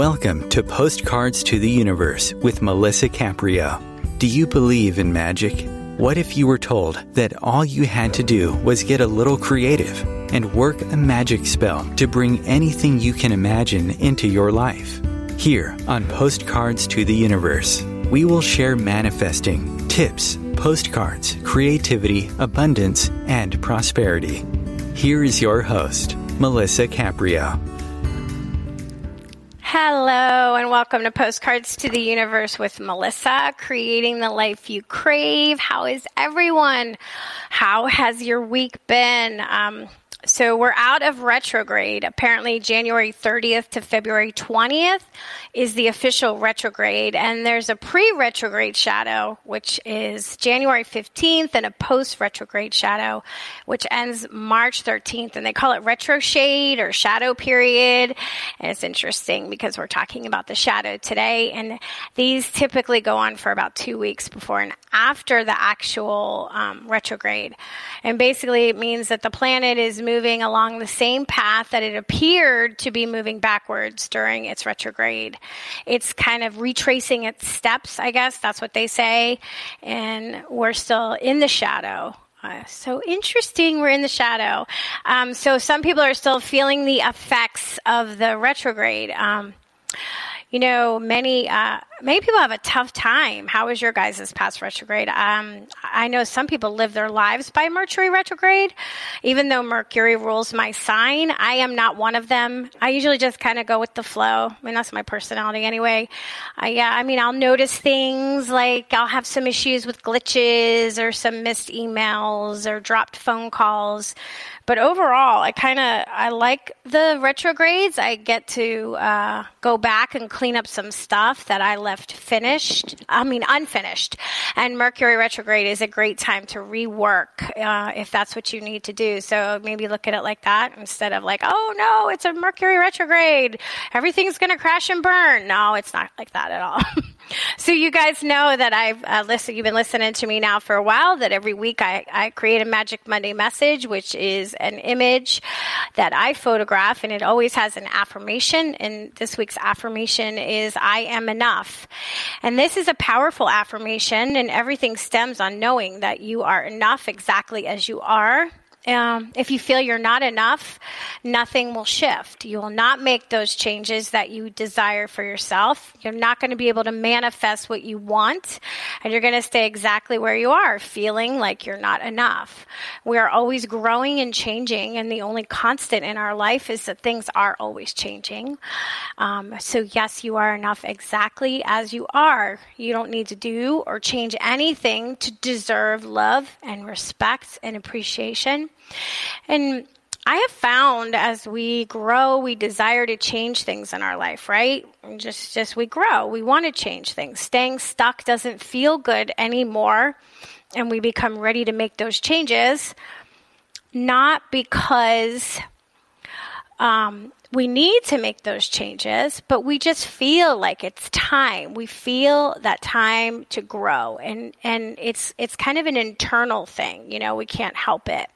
Welcome to Postcards to the Universe with Melissa Caprio. Do you believe in magic? What if you were told that all you had to do was get a little creative and work a magic spell to bring anything you can imagine into your life? Here on Postcards to the Universe, we will share manifesting, tips, postcards, creativity, abundance, and prosperity. Here is your host, Melissa Caprio. Hello, and welcome to Postcards to the Universe with Melissa, creating the life you crave. How is everyone? How has your week been? Um, so we're out of retrograde. Apparently, January 30th to February 20th is the official retrograde. And there's a pre retrograde shadow, which is January 15th, and a post retrograde shadow, which ends March 13th. And they call it retro shade or shadow period. And it's interesting because we're talking about the shadow today. And these typically go on for about two weeks before and after the actual um, retrograde. And basically, it means that the planet is moving along the same path that it appeared to be moving backwards during its retrograde. It's kind of retracing its steps, I guess. That's what they say. And we're still in the shadow. Uh, so interesting, we're in the shadow. Um, so some people are still feeling the effects of the retrograde. Um, you know, many uh, many people have a tough time. How was your guys' past retrograde? Um, I know some people live their lives by Mercury retrograde, even though Mercury rules my sign. I am not one of them. I usually just kind of go with the flow. I mean, that's my personality anyway. I, yeah, I mean, I'll notice things like I'll have some issues with glitches or some missed emails or dropped phone calls. But overall, I kind of I like the retrogrades. I get to uh, go back and clean up some stuff that I left finished. I mean unfinished. And Mercury retrograde is a great time to rework uh, if that's what you need to do. So maybe look at it like that instead of like, oh no, it's a Mercury retrograde. Everything's going to crash and burn. No, it's not like that at all. So you guys know that I've uh, listened. You've been listening to me now for a while. That every week I, I create a Magic Monday message, which is an image that I photograph, and it always has an affirmation. And this week's affirmation is "I am enough," and this is a powerful affirmation. And everything stems on knowing that you are enough exactly as you are um, if you feel you're not enough, nothing will shift. You will not make those changes that you desire for yourself. You're not going to be able to manifest what you want, and you're going to stay exactly where you are, feeling like you're not enough. We are always growing and changing, and the only constant in our life is that things are always changing. Um, so, yes, you are enough exactly as you are. You don't need to do or change anything to deserve love and respect and appreciation. And I have found as we grow, we desire to change things in our life, right? Just, just we grow. We want to change things. Staying stuck doesn't feel good anymore. And we become ready to make those changes, not because um, we need to make those changes, but we just feel like it's time. We feel that time to grow, and and it's it's kind of an internal thing. You know, we can't help it.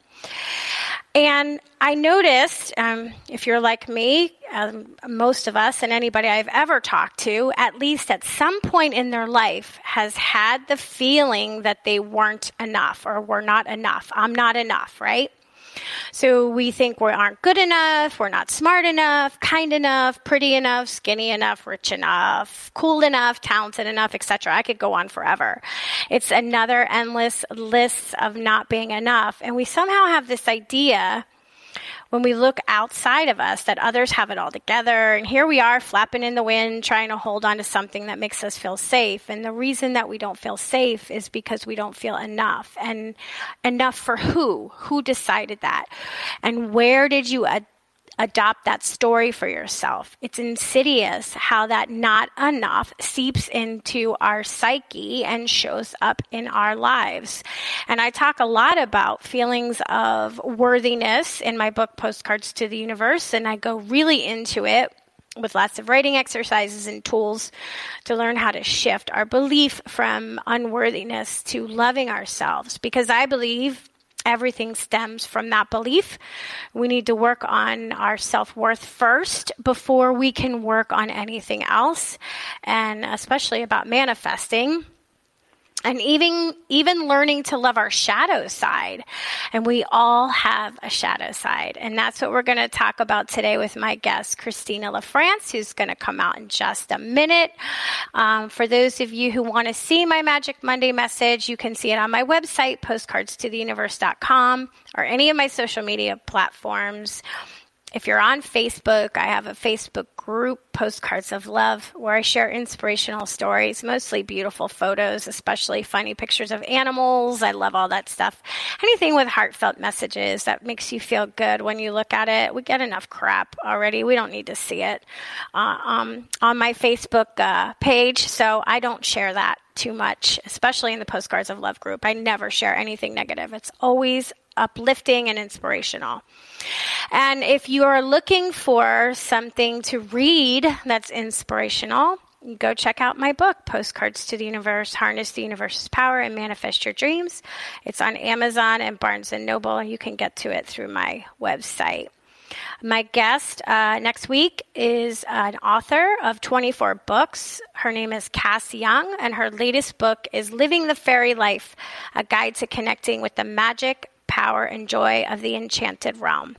And I noticed, um, if you're like me, um, most of us and anybody I've ever talked to, at least at some point in their life, has had the feeling that they weren't enough or were not enough. I'm not enough, right? So we think we aren't good enough, we're not smart enough, kind enough, pretty enough, skinny enough, rich enough, cool enough, talented enough, etc. I could go on forever. It's another endless list of not being enough. And we somehow have this idea when we look outside of us that others have it all together. And here we are flapping in the wind, trying to hold on to something that makes us feel safe. And the reason that we don't feel safe is because we don't feel enough. And enough for who? Who decided that? And where did you adopt that story for yourself. It's insidious how that not enough seeps into our psyche and shows up in our lives. And I talk a lot about feelings of worthiness in my book, Postcards to the Universe, and I go really into it with lots of writing exercises and tools to learn how to shift our belief from unworthiness to loving ourselves. Because I believe everything stems from that belief. We need to work on our self worth first before we can work on anything else, and especially about manifesting and even even learning to love our shadow side. And we all have a shadow side. And that's what we're going to talk about today with my guest Kristina LaFrance who's going to come out in just a minute. Um, for those of you who want to see my magic monday message you can see it on my website postcards to postcardstotheuniverse.com or any of my social media platforms if you're on Facebook, I have a Facebook group, Postcards of Love, where I share inspirational stories, mostly beautiful photos, especially funny pictures of animals. I love all that stuff. Anything with heartfelt messages that makes you feel good when you look at it. We get enough crap already. We don't need to see it uh, um, on my Facebook uh, page, so I don't share that too much, especially in the Postcards of Love group. I never share anything negative. It's always uplifting and inspirational. And if you are looking for something to read that's inspirational, go check out my book, Postcards to the Universe, Harness the Universe's Power and Manifest Your Dreams. It's on Amazon and Barnes & Noble. You can get to it through my website. My guest uh, next week is an author of 24 books. Her name is Kac Young, and her latest book is Living the Fairy Life A Guide to Connecting with the Magic, power and joy of the enchanted realm.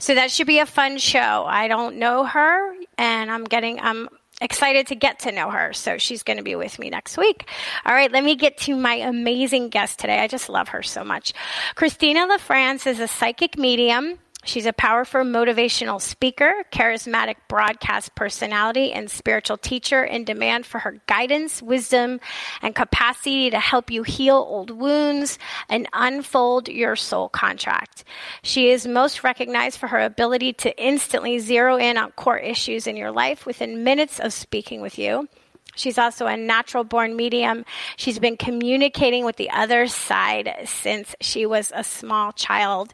So that should be a fun show. I don't know her, and I'm getting I'm excited to get to know her. So she's going to be with me next week. All right, let me get to my amazing guest today. I just love her so much. Kristina LaFrance is a psychic medium She's a powerful motivational speaker, charismatic broadcast personality, and spiritual teacher in demand for her guidance, wisdom, and capacity to help you heal old wounds and unfold your soul contract. She is most recognized for her ability to instantly zero in on core issues in your life within minutes of speaking with you. She's also a natural born medium. She's been communicating with the other side since she was a small child.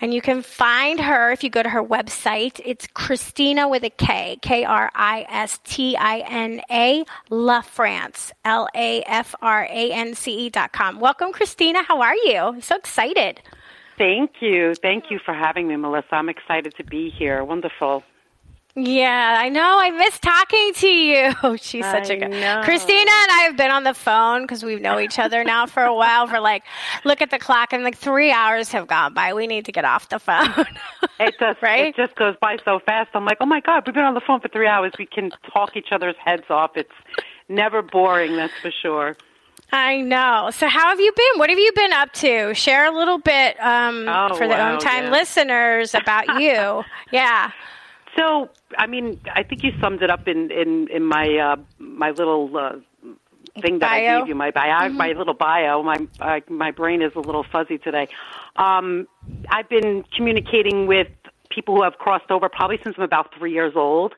And you can find her if you go to her website. It's Kristina with a K, K R I S T I N A, La France, L A F R A N C E dot com. Welcome, Kristina. How are you? I'm so excited. Thank you. Thank you for having me, Melissa. I'm excited to be here. Wonderful. Yeah, I know. I miss talking to you. She's such I a good. Know. Kristina and I have been on the phone because we know each other now for a while. For like, look at the clock, and like three hours have gone by. We need to get off the phone. it just right. It just goes by so fast. I'm like, oh my god, we've been on the phone for three hours. We can talk each other's heads off. It's never boring. That's for sure. I know. So, how have you been? What have you been up to? Share a little bit um, oh, for the wow, time yeah. listeners about you. yeah. So, I mean, I think you summed it up in in in my uh, my little uh, thing that bio? I gave you, my bio, mm-hmm. my little bio. My uh, my brain is a little fuzzy today. Um, I've been communicating with people who have crossed over probably since I'm about three years old.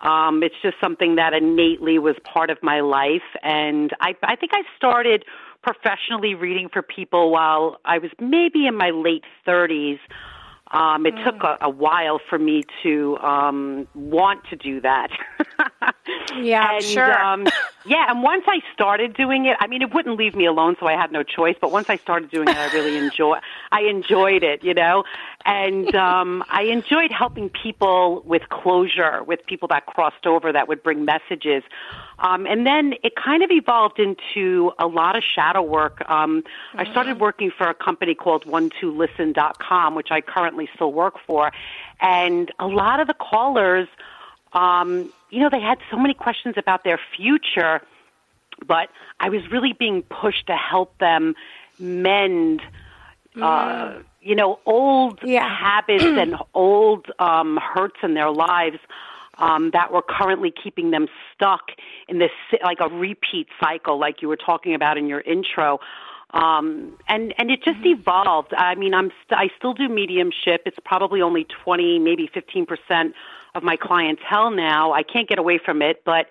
Um, it's just something that innately was part of my life, and I I think I started professionally reading for people while I was maybe in my late 30s. Um, it mm. took a, a, while for me to um, want to do that. yeah, and, sure. Um, yeah, and once I started doing it, I mean, it wouldn't leave me alone, so I had no choice. But once I started doing it, I really enjoy. I enjoyed it, you know. and um, I enjoyed helping people with closure, with people that crossed over that would bring messages. Um, and then it kind of evolved into a lot of shadow work. Um, mm-hmm. I started working for a company called One Two Listen dot com, which I currently still work for. And a lot of the callers, um, you know, they had so many questions about their future, but I was really being pushed to help them mend. Uh, mm you know, old yeah. habits and old um, hurts in their lives um, that were currently keeping them stuck in this like a repeat cycle, like you were talking about in your intro. Um, and and it just mm-hmm. evolved. I mean, I'm st- I still do mediumship. It's probably only twenty, maybe fifteen percent of my clientele now. I can't get away from it, but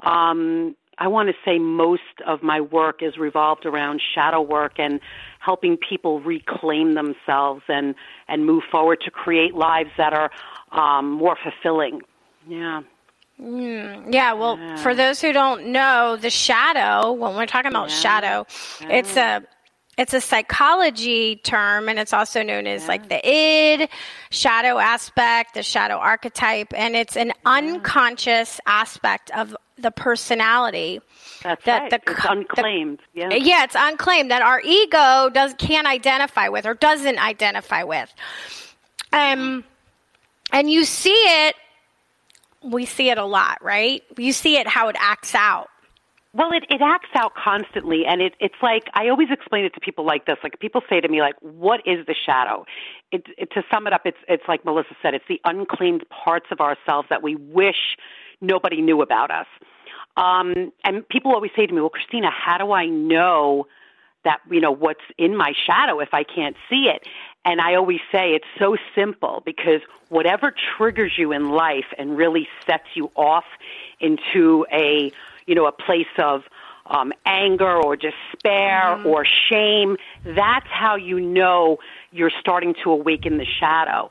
um, I want to say most of my work is revolved around shadow work and helping people reclaim themselves and and move forward to create lives that are um, more fulfilling. Yeah. Mm, yeah, well, yeah. for those who don't know, the shadow, when we're talking about yeah. shadow, yeah. it's a it's a psychology term and it's also known as like the id shadow aspect the shadow archetype and it's an unconscious aspect of the personality that's that right. the, it's unclaimed. The, yeah. yeah, it's unclaimed that our ego does can't identify with or doesn't identify with. Um, and you see it. We see it a lot, right? You see it how it acts out. Well, it, it acts out constantly, and it, it's like I always explain it to people like this. Like people say to me, like, "What is the shadow?" It, it, to sum it up, it's it's like Melissa said. It's the unclaimed parts of ourselves that we wish nobody knew about us. Um, and people always say to me, "Well, Kristina, how do I know that you know what's in my shadow if I can't see it?" And I always say it's so simple because whatever triggers you in life and really sets you off into a you know a place of um, anger or despair mm-hmm. or shame, that's how you know you're starting to awaken the shadow.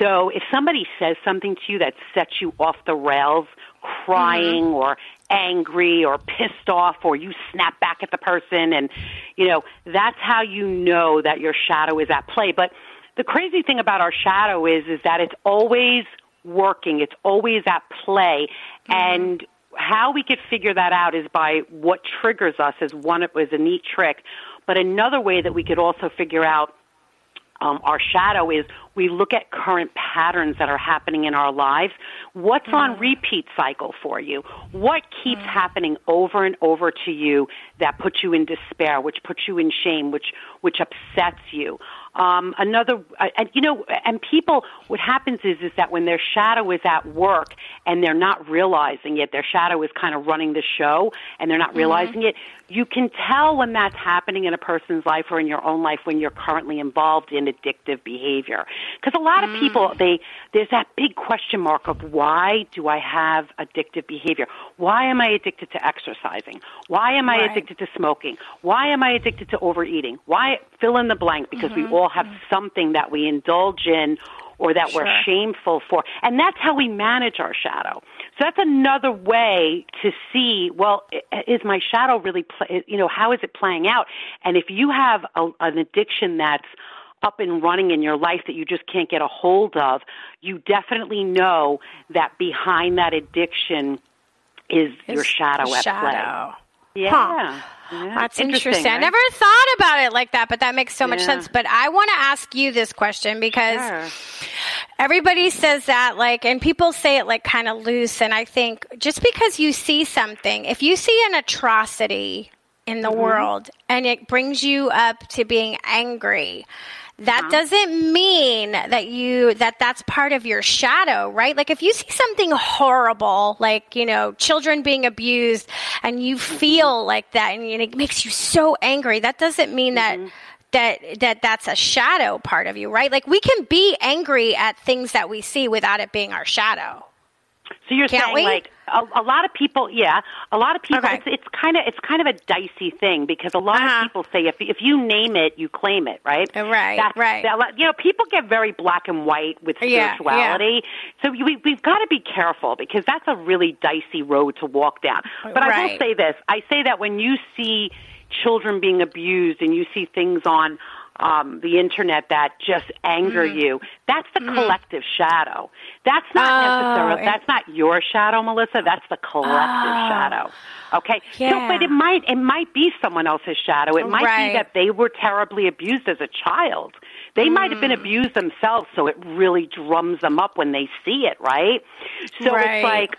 So if somebody says something to you that sets you off the rails, crying mm-hmm. or angry or pissed off or you snap back at the person and you know that's how you know that your shadow is at play but the crazy thing about our shadow is is that it's always working it's always at play mm-hmm. and how we could figure that out is by what triggers us is one it was a neat trick but another way that we could also figure out um, our shadow is we look at current patterns that are happening in our lives. What's mm. on repeat cycle for you? What keeps mm. happening over and over to you that puts you in despair, which puts you in shame, which which upsets you? Um, another, uh, and you know, and people, what happens is, is that when their shadow is at work and they're not realizing it, their shadow is kind of running the show and they're not mm-hmm. realizing it. You can tell when that's happening in a person's life or in your own life when you're currently involved in addictive behavior. Because a lot mm. of people, they, there's that big question mark of why do I have addictive behavior? Why am I addicted to exercising? Why am I right. addicted to smoking? Why am I addicted to overeating? Why fill in the blank? Because mm-hmm. we all have mm-hmm. something that we indulge in or that sure. we're shameful for. And that's how we manage our shadow. So that's another way to see, well, is my shadow really, play, you know, how is it playing out? And if you have a, an addiction that's up and running in your life that you just can't get a hold of, you definitely know that behind that addiction is it's your shadow at shadow. play. Yeah. Huh. Yeah, That's interesting. interesting. Right? I never thought about it like that, but that makes so much sense. But I want to ask you this question because sure. Everybody says that, like, and people say it like kind of loose. And I think just because you see something, if you see an atrocity in the mm-hmm. world and it brings you up to being angry, that uh-huh. doesn't mean that you that that's part of your shadow right like if you see something horrible like you know children being abused and you mm-hmm. feel like that and it makes you so angry that doesn't mean mm-hmm. that that that that's a shadow part of you right like we can be angry at things that we see without it being our shadow so you're Can't saying we? like a, a, lot of people, yeah, a lot of people. Okay. It's, it's kind of it's kind of a dicey thing because a lot uh-huh. of people say if if you name it, you claim it, right? Uh, right, That's, right. That, you know, people get very black and white with spirituality, yeah, yeah. so we we've got to be careful because that's a really dicey road to walk down. But right. I will say this: I say that when you see children being abused and you see things on um, the internet that just anger mm. you. That's the mm. collective shadow. That's not oh, necessarily. That's not your shadow, Melissa. That's the collective oh. shadow. Okay. Yeah. So, but it might it might be someone else's shadow. It might right. be that they were terribly abused as a child. They mm. might have been mm. abused themselves, so it really drums them up when they see it, right? So right. it's like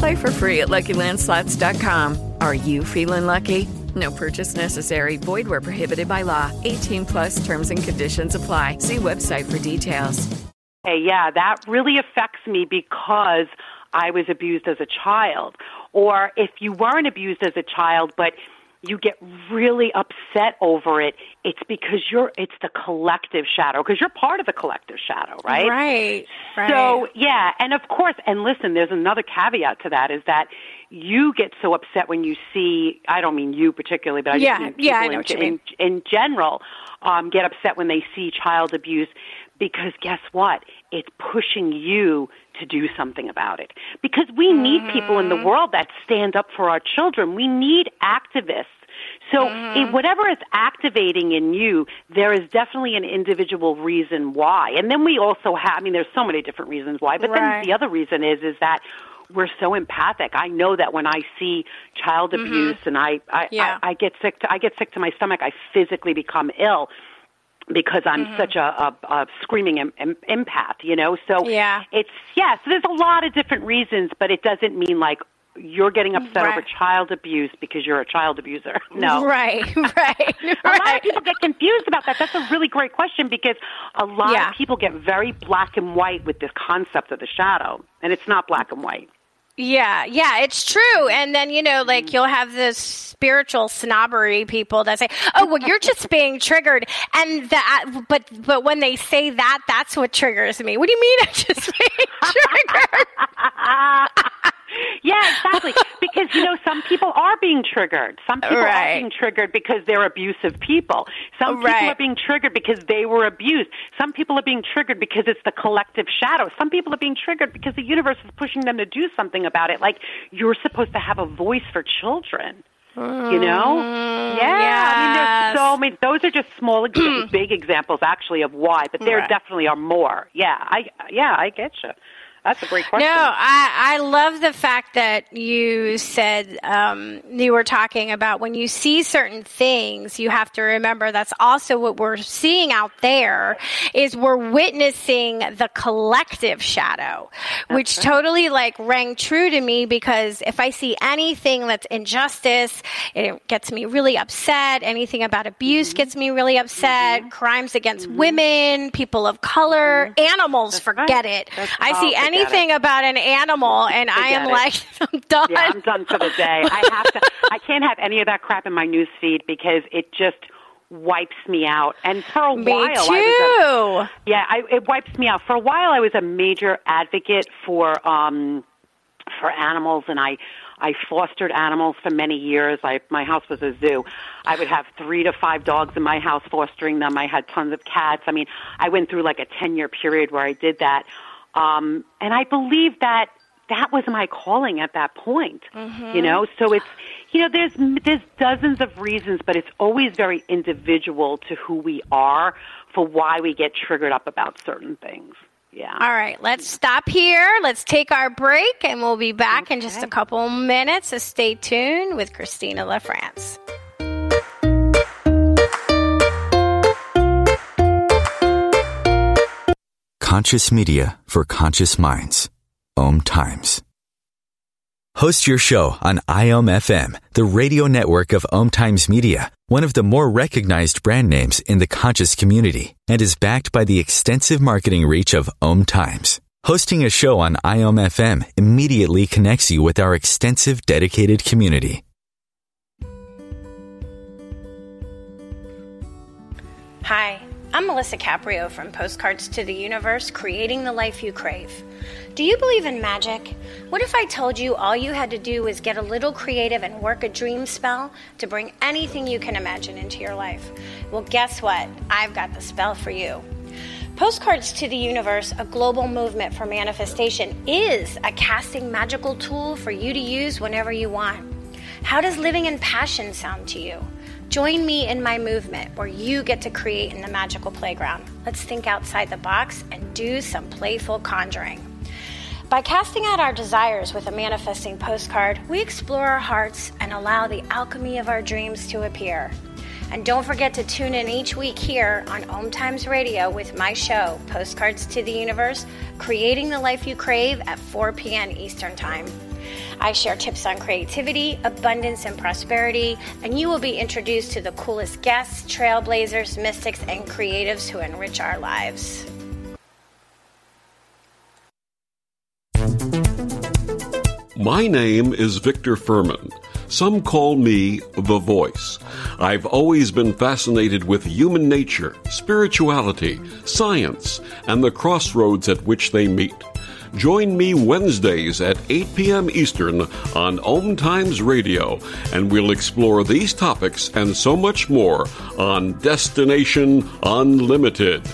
Play for free at LuckyLandSlots.com. Are you feeling lucky? No purchase necessary. Void where prohibited by law. 18 plus terms and conditions apply. See website for details. Hey, yeah, that really affects me because I was abused as a child. Or if you weren't abused as a child, but you get really upset over it, it's because you're it's the collective shadow because you're part of the collective shadow, right? Right. right. So, yeah, and of course, and listen, there's another caveat to that is that you get so upset when you see I don't mean you particularly, but I yeah, just mean yeah, people I know in, in, in general um get upset when they see child abuse because guess what? It's pushing you to do something about it. Because we need mm-hmm. people in the world that stand up for our children. We need activists. So mm-hmm. whatever is activating in you, there is definitely an individual reason why. And then we also have, I mean, there's so many different reasons why, but right. then the other reason is, is that we're so empathic. I know that when I see child mm-hmm. abuse and I, I, yeah. I, I get sick, to, I get sick to my stomach, I physically become ill because I'm mm-hmm. such a, a, a screaming em, em, empath, you know. So yeah, it's yeah. So there's a lot of different reasons, but it doesn't mean like you're getting upset right. over child abuse because you're a child abuser. No. Right, right. a lot of people get confused about that. That's a really great question because a lot yeah. of people get very black and white with this concept of the shadow, and it's not black and white. Yeah, yeah, it's true. And then, you know, like mm-hmm. you'll have this spiritual snobbery people that say, "Oh, well, you're just being triggered." And that but but when they say that, that's what triggers me. What do you mean I'm just being triggered? Yeah, exactly. because you know, some people are being triggered. Some people right. are being triggered because they're abusive people. Some people right. are being triggered because they were abused. Some people are being triggered because it's the collective shadow. Some people are being triggered because the universe is pushing them to do something about it. Like you're supposed to have a voice for children. You know? Mm, yeah. yes. I mean, there's so many. Those are just small, big examples, actually, of why. But there Right. definitely are more. Yeah. I. Yeah. I get you. That's a great question. No, I, I love the fact that you said um, you were talking about when you see certain things, you have to remember that's also what we're seeing out there is we're witnessing the collective shadow, which totally like rang true to me because if I see anything that's injustice, it gets me really upset. Anything about abuse Mm-hmm. gets me really upset. Crimes against women, people of color, animals, Mm-hmm. That's forget right. it. That's- I see anything about an animal and I am it. like, I'm done. Yeah, I'm done for the day. I have to. I can't have any of that crap in my news feed because it just wipes me out. And for a Me while, too. I was a, yeah, I, it wipes me out. For a while, I was a major advocate for um for animals, and I I fostered animals for many years. I my house was a zoo. I would have three to five dogs in my house, fostering them. I had tons of cats. I mean, I went through like a ten year period where I did that, um, and I believe that that was my calling at that point. You know, so it's you know there's there's dozens of reasons, but it's always very individual to who we are for why we get triggered up about certain things. Yeah. All right, let's stop here. Let's take our break, and we'll be back in just a couple minutes. So stay tuned with Kristina LaFrance. Conscious media for conscious minds. Om Times. Host your show on IOM the radio network of Om Times Media, one of the more recognized brand names in the conscious community, and is backed by the extensive marketing reach of Om Times. Hosting a show on IOM immediately connects you with our extensive dedicated community. Hi, I'm Melissa Caprio from Postcards to the Universe, creating the life you crave. Do you believe in magic? What if I told you all you had to do was get a little creative and work a dream spell to bring anything you can imagine into your life? Well, guess what? I've got the spell for you. Postcards to the Universe, a global movement for manifestation, is a casting magical tool for you to use whenever you want. How does living in passion sound to you? Join me in my movement where you get to create in the magical playground. Let's think outside the box and do some playful conjuring. By casting out our desires with a manifesting postcard, we explore our hearts and allow the alchemy of our dreams to appear. And don't forget to tune in each week here on Om Times Radio with my show, Postcards to the Universe, creating the life you crave at 4 p.m. Eastern Time. I share tips on creativity, abundance, and prosperity, and you will be introduced to the coolest guests, trailblazers, mystics, and creatives who enrich our lives. My name is Victor Fuhrman. Some call me the voice. I've always been fascinated with human nature, spirituality, science, and the crossroads at which they meet. Join me Wednesdays at 8 p.m. Eastern on Om Times Radio, and we'll explore these topics and so much more on Destination Unlimited.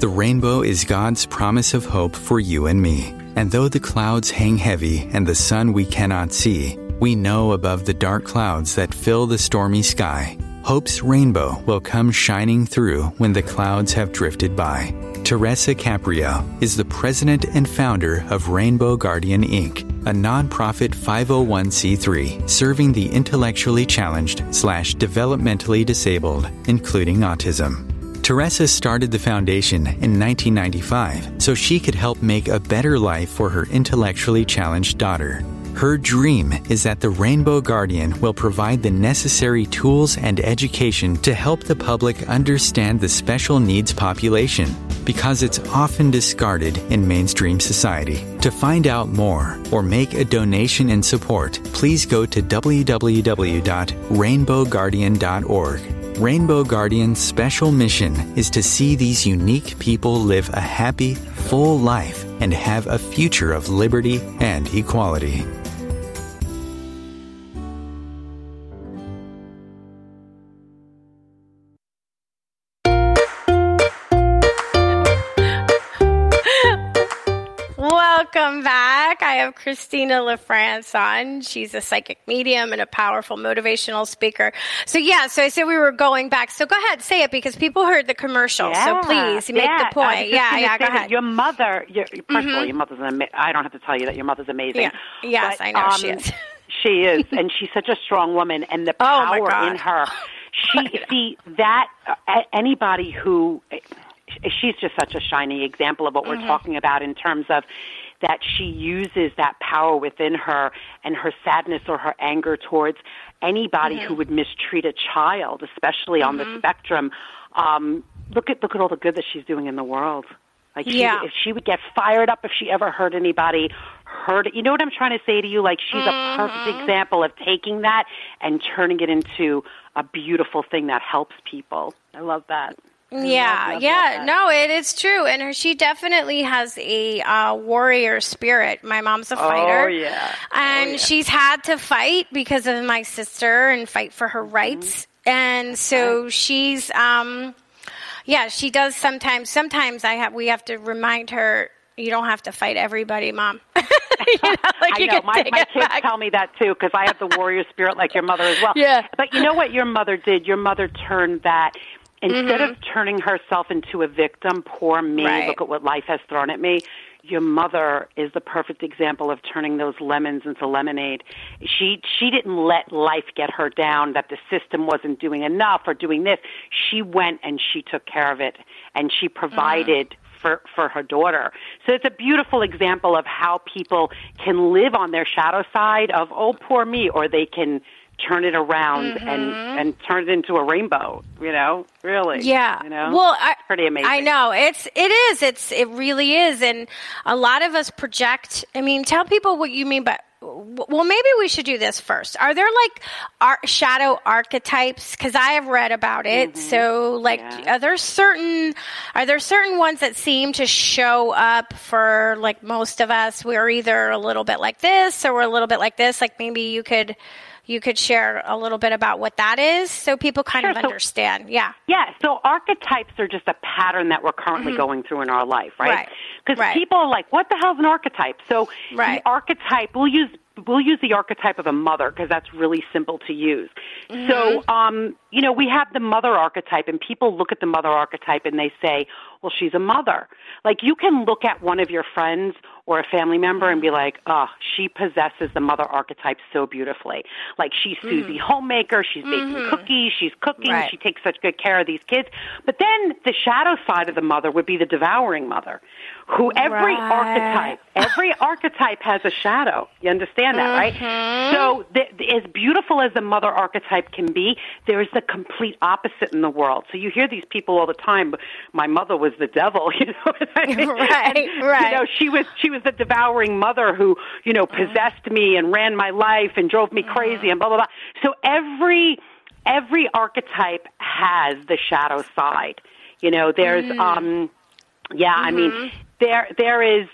The rainbow is God's promise of hope for you and me. And though the clouds hang heavy and the sun we cannot see, we know above the dark clouds that fill the stormy sky, hope's rainbow will come shining through when the clouds have drifted by. Teresa Caprio is the president and founder of Rainbow Guardian Inc., a nonprofit 501c3 serving the intellectually challenged slash developmentally disabled, including autism. Teresa started the foundation in 1995 so she could help make a better life for her intellectually challenged daughter. Her dream is that the Rainbow Guardian will provide the necessary tools and education to help the public understand the special needs population because it's often discarded in mainstream society. To find out more or make a donation in support, please go to www.rainbowguardian.org. Rainbow Guardian's special mission is to see these unique people live a happy, full life and have a future of liberty and equality. I have Kristina LaFrance on. She's a psychic medium and a powerful motivational speaker. So yeah, so I said we were going back. So go ahead, say it because people heard the commercial. Yeah, so please make yeah. the point. Yeah, yeah, go ahead. Your mother, your, 1st of all, your mother's an ama- I don't have to tell you that your mother's amazing. Yeah. Yes, But, I know um, she is. She is, and she's such a strong woman, and the Oh, power God. in her. She see that uh, anybody who she's just such a shining example of what Mm-hmm. we're talking about in terms of that she uses that power within her and her sadness or her anger towards anybody Mm-hmm. who would mistreat a child, especially on the spectrum. Um, look at look at all the good that she's doing in the world. Like she, Yeah. if she would get fired up if she ever hurt anybody, hurt you know what I'm trying to say to you? Like she's a perfect example of taking that and turning it into a beautiful thing that helps people. I love that. Yeah, love yeah, that. no, it is true, and her, she definitely has a uh, warrior spirit. My mom's a fighter, Oh yeah. and she's had to fight because of my sister and fight for her rights, and so she's, um, yeah, she does sometimes. Sometimes I have we have to remind her. You don't have to fight everybody, mom. you know, like I you know can my, my kids back. tell me that too because I have the warrior spirit like your mother as well. Yeah. But you know what your mother did? Your mother turned that instead of turning herself into a victim, poor me, Mm-hmm. Right. look at what life has thrown at me. your mother is the perfect example of turning those lemons into lemonade. She she didn't let life get her down that the system wasn't doing enough or doing this. She went and she took care of it and she provided mm. for for her daughter. So it's a beautiful example of how people can live on their shadow side of oh poor me or they can turn it around mm-hmm. and and turn it into a rainbow you know? Really? Yeah. You know? Well I, pretty amazing. I know. It's it is. It's it really is. And a lot of us project i mean tell people what you mean by well maybe we should do this first. Are there like ar- shadow archetypes? Because i have read about it. Mm-hmm. so like yeah. are there certain are there certain ones that seem to show up for like most of us? We're either a little bit like this or we're a little bit like this. Like maybe you could you could share a little bit about what that is so people kind sure. of understand. So, yeah. Yeah. So archetypes are just a pattern that we're currently mm-hmm. going through in our life, right? Because right. right. people are like, what the hell is an archetype? So right. the archetype, we'll use we'll use the archetype of a mother because that's really simple to use. Mm-hmm. So, um, you know, we have the mother archetype, and people look at the mother archetype and they say, well, she's a mother. Like, you can look at one of your friends or a family member and be like, oh, she possesses the mother archetype so beautifully. Like, she's mm-hmm. Susie homemaker, she's baking mm-hmm. cookies, she's cooking, right. she takes such good care of these kids. But then the shadow side of the mother would be the devouring mother who every right. archetype, every archetype has a shadow. You understand that, mm-hmm. right? So, the, as beautiful as the mother archetype can be, there is the complete opposite in the world. So you hear these people all the time. My mother was the devil, you know. right, and, right. You know, she was she was the devouring mother who you know possessed me and ran my life and drove me crazy and blah blah blah. So every every archetype has the shadow side. You know, there's mm. um yeah, mm-hmm. I mean, mm-hmm. There there is.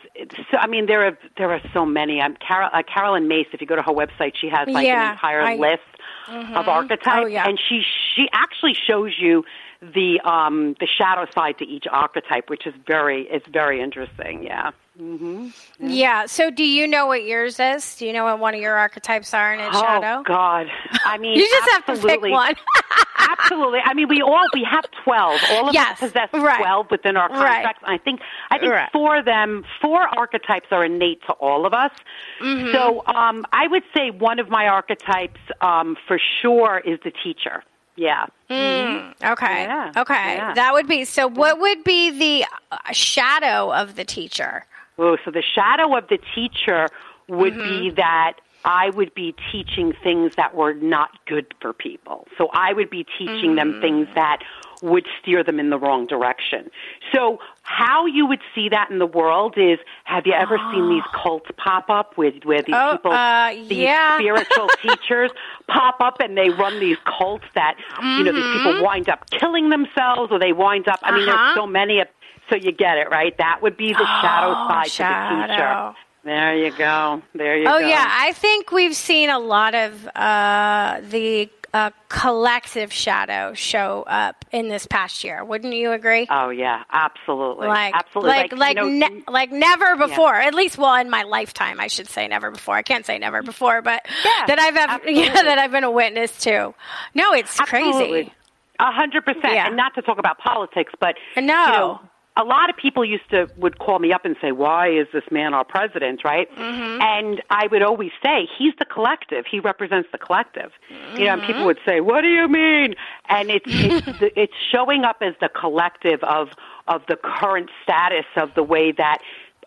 So, I mean, there are there are so many. I'm Carol, uh, Caroline Myss. If you go to her website, she has like yeah, an entire I, list mm-hmm. of archetypes, oh, yeah. and she she actually shows you the um the shadow side to each archetype, which is very it's very interesting. Yeah. Mm-hmm. Yeah. yeah. So, do you know what yours is? Do you know what one of your archetypes are in its oh, shadow? God, I mean, you just absolutely. have to pick one. absolutely. I mean, we all we have twelve. All of yes, us possess right. twelve within our contracts. Right. I think I think right. four of them, four archetypes are innate to all of us. Mm-hmm. So, um, I would say one of my archetypes, um, for sure, is the teacher. Yeah. Mm, okay. Yeah. Okay. Yeah. That would be so. What would be the uh, shadow of the teacher? Oh, so the shadow of the teacher would mm-hmm. be that I would be teaching things that were not good for people. So I would be teaching mm-hmm. them things that would steer them in the wrong direction. So how you would see that in the world is have you ever oh. seen these cults pop up with where these oh, people uh, these yeah. spiritual teachers pop up and they run these cults that mm-hmm. you know these people Mm-hmm. wind up killing themselves or they wind up I mean Uh-huh. there's so many of so you get it, right? That would be the shadow Oh, side shadow. to the teacher. There you go. There you go. Oh go. yeah, I think we've seen a lot of uh, the uh, collective shadow show up in this past year. Wouldn't you agree? Oh yeah, absolutely. Like, absolutely. like, like, you know, ne- like never before. At least, well, in my lifetime, I should say never before. I can't say never before, but Yeah, that I've ever, yeah, that I've been a witness to. No, it's Absolutely. crazy. A hundred percent. Yeah. And not to talk about politics, but No. you know, a lot of people used to would call me up and say, "Why is this man our president?" Right? Mm-hmm. And I would always say, "He's the collective. He represents the collective." You know, and Mm-hmm. people would say, "What do you mean?" And it's it's the, it's showing up as the collective of of the current status of the way that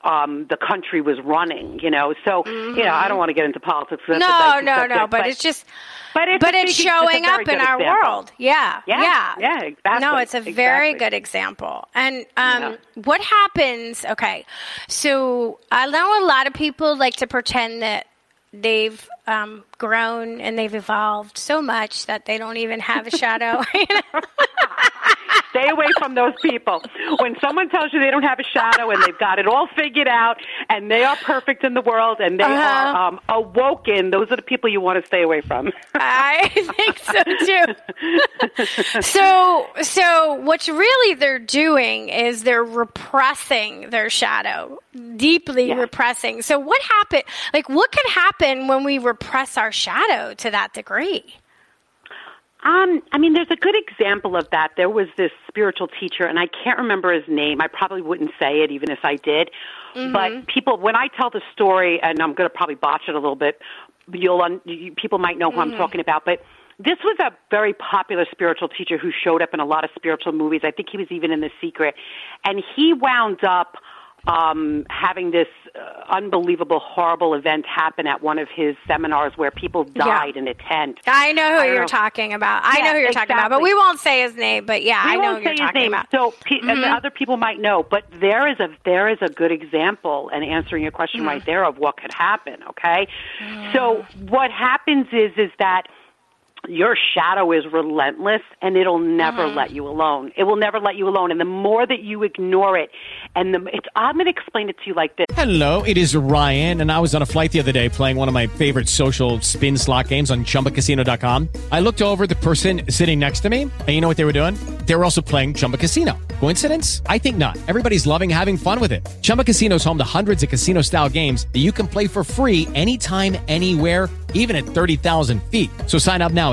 um the country was running you know so you know i don't want to get into politics. Mm-hmm. No, no, subject, no. But, it's just, but it's, but it's showing up in our example. world. Yeah, Yeah, yeah, yeah, exactly, No, it's a very good example. And um, what happens? Okay, so I know a lot of people like to pretend that they've um, grown and they've evolved so much that they don't even have a shadow. Stay away from those people. When someone tells you they don't have a shadow and they've got it all figured out and they are perfect in the world and they Uh-huh. are um, awoken, those are the people you want to stay away from. I think so too. so, so what's really they're doing is they're repressing their shadow, deeply Yeah. repressing. So, what happened? Like, what could happen when we repress our shadow to that degree? Um, I mean, there's a good example of that. There was this spiritual teacher, and I can't remember his name. I probably wouldn't say it even if I did. Mm-hmm. But people, when I tell the story, and I'm going to probably botch it a little bit, you'll un- you, people might know who Mm-hmm. I'm talking about. But this was a very popular spiritual teacher who showed up in a lot of spiritual movies. I think he was even in The Secret, and he wound up um, having this uh, unbelievable, horrible event happen at one of his seminars where people died in a tent. I know who I you're know. talking about. I Yeah, know who you're talking about, but we won't say his name. But yeah, we I know won't who you're say his talking name, about. so pe- Mhm. other people might know. But there is a there is a good example, and answering your question Mm. right there of what could happen. Okay, so what happens is is that your shadow is relentless and it'll never Mm-hmm. let you alone. It will never let you alone. And the more that you ignore it, and the it's, I'm going to explain it to you like this. Hello, it is Ryan, and I was on a flight the other day playing one of my favorite social spin slot games on chumbacasino.com. I looked over the person sitting next to me, and you know what they were doing? They were also playing Chumba Casino. Coincidence? I think not. Everybody's loving having fun with it. Chumba Casino is home to hundreds of casino style games that you can play for free anytime, anywhere, even at 30,000 feet. So sign up now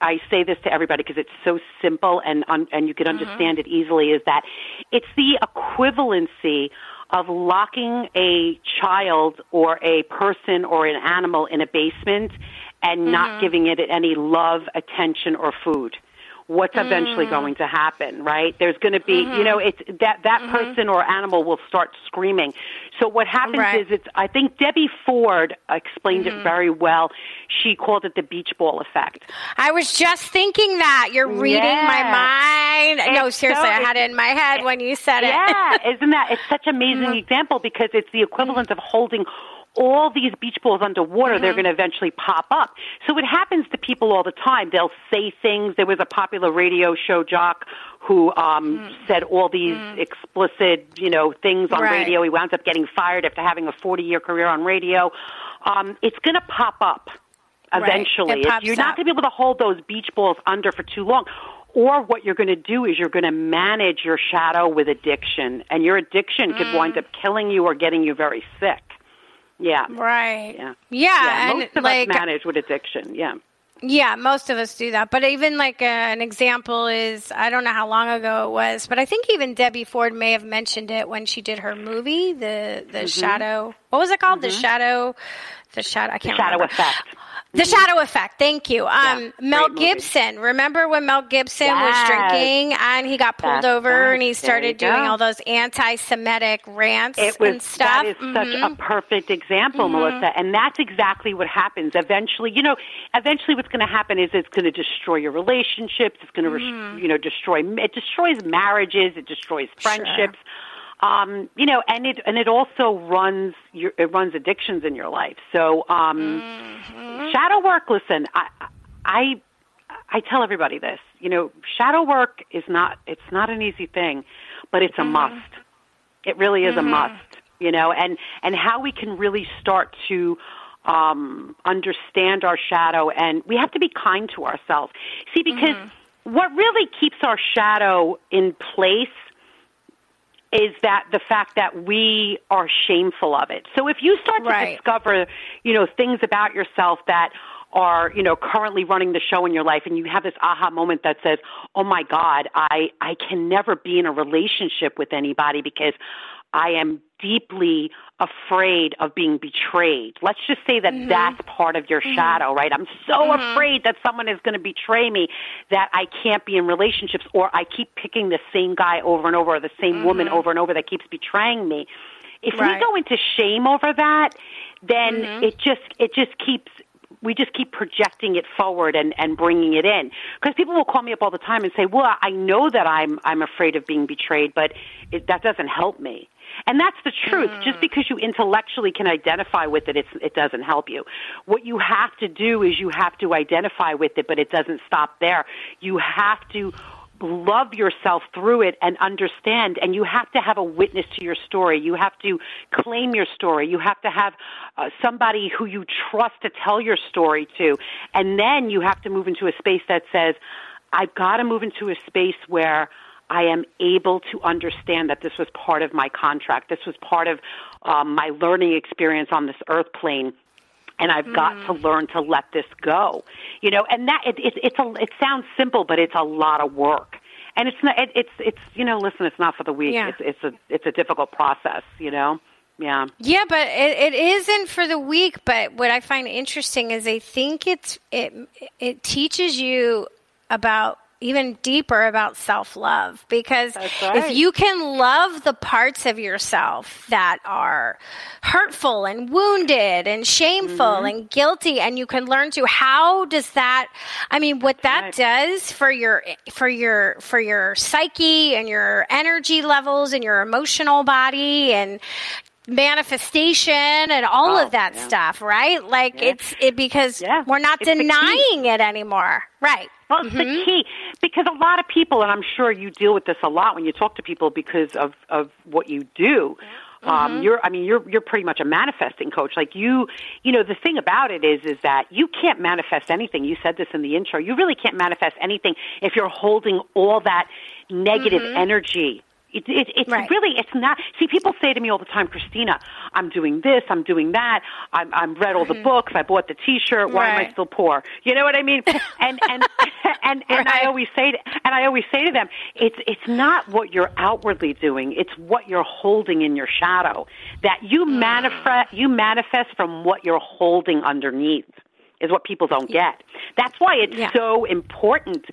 I say this to everybody because it's so simple and un- and you can mm-hmm. understand it easily, is that it's the equivalency of locking a child or a person or an animal in a basement and not mm-hmm. giving it any love, attention, or food. What's mm-hmm. eventually going to happen, right? There's going to be, you mm-hmm. know, it's that that mm-hmm. person or animal will start screaming. So what happens Right. is it's I think Debbie Ford explained it very well. She called it the beach ball effect. I was just thinking that. You're reading my Yeah. mind. no, seriously, so- I had it in my head when you said it. Yeah, isn't that? It's such an amazing Mm-hmm. example because it's the equivalent of holding all these beach balls underwater. They're Mm-hmm. going to eventually pop up. So it happens to people all the time. They'll say things. There was a popular radio show jock who um, said all these explicit, you know, things on. Right. radio. He wound up getting fired after having a 40-year career on radio. Um, it's going to pop up Right. eventually. If You're not going to be able to hold those beach balls under for too long. Or what you're going to do is you're going to manage your shadow with addiction, and your addiction could Mm. wind up killing you or getting you very sick. Yeah. Right. Yeah. Yeah, and most of like us manage with addiction. Yeah. Yeah, most of us do that. But even like uh, an example is I don't know how long ago it was, but I think even Debbie Ford may have mentioned it when she did her movie, the the Mm-hmm. Shadow. What was it called? The Shadow. The shadow. I can't Shadow remember. effect. The Shadow Effect. Thank you. Um, Yeah, Mel great movie. Gibson. Remember when Mel Gibson was drinking and he got pulled That's over right. and he started doing go. all those anti-Semitic rants It was and stuff. that is such Mhm. a perfect example, Melissa, and that's exactly what happens. Eventually, you know, eventually what's going to happen is it's going to destroy your relationships. It's going to, you know, destroy it destroys marriages. It destroys friendships. Um, you know, and it and it also runs your it runs addictions in your life. So, um, shadow work. Listen, I, I I tell everybody this. You know, shadow work is not it's not an easy thing, but it's a must. It really is a must, you know, and and how we can really start to um, understand our shadow, and we have to be kind to ourselves. See, because what really keeps our shadow in place is that the fact that we are shameful of it. So if you start to Right. discover, you know, things about yourself that are, you know, currently running the show in your life and you have this aha moment that says, "Oh my god, I I can never be in a relationship with anybody because I am deeply afraid of being betrayed." Let's just say that mm-hmm. that's part of your mm-hmm. shadow, right? I'm so mm-hmm. afraid that someone is going to betray me that I can't be in relationships or I keep picking the same guy over and over or the same woman over and over that keeps betraying me. If Right. we go into shame over that, then it just it just keeps we just keep projecting it forward and and bringing it in because people will call me up all the time and say, "Well, I know that I'm I'm afraid of being betrayed, but it, that doesn't help me." And that's the truth. Mm. Just because you intellectually can identify with it, it doesn't help you. What you have to do is you have to identify with it, but it doesn't stop there. You have to love yourself through it and understand and you have to have a witness to your story you have to claim your story you have to have uh, somebody who you trust to tell your story to and then you have to move into a space that says i've got to move into a space where I am able to understand that this was part of my contract. This was part of um, my learning experience on this earth plane and I've got to mm. learn to let this go. You know, and that it, it it's a it sounds simple, but it's a lot of work. And it's not it, it's it's you know, listen, it's not for the weak. Yeah. It's it's a it's a difficult process, you know. Yeah. Yeah, but it, it isn't for the weak. But what I find interesting is I think it's it it teaches you about even deeper about self love because right. if you can love the parts of yourself that are hurtful and wounded and shameful mm-hmm. and guilty and you can learn to how does that I mean what that does for your for your for your psyche and your energy levels and your emotional body and manifestation and all oh, of that yeah. stuff, right? Like yeah. it's it because yeah. we're not it's denying it anymore. Right. Well, it's mm-hmm. the key because a lot of people, and I'm sure you deal with this a lot when you talk to people because of of what you do. Um, mm-hmm. Um, you're, I mean, you're you're pretty much a manifesting coach. Like you, you know, the thing about it is, is that you can't manifest anything. You said this in the intro. You really can't manifest anything if you're holding all that negative mm-hmm. energy it, it, it's right. really, it's not. See, people say to me all the time, Kristina, I'm doing this, I'm doing that. I'm, I'm read all the mm-hmm. books, I bought the T-shirt. Why right. am I still poor? You know what I mean? And and and and right. I always say, to, and I always say to them, it's it's not what you're outwardly doing; it's what you're holding in your shadow. That you mm. manifest, you manifest from what you're holding underneath is what people don't get. That's why it's yeah. so important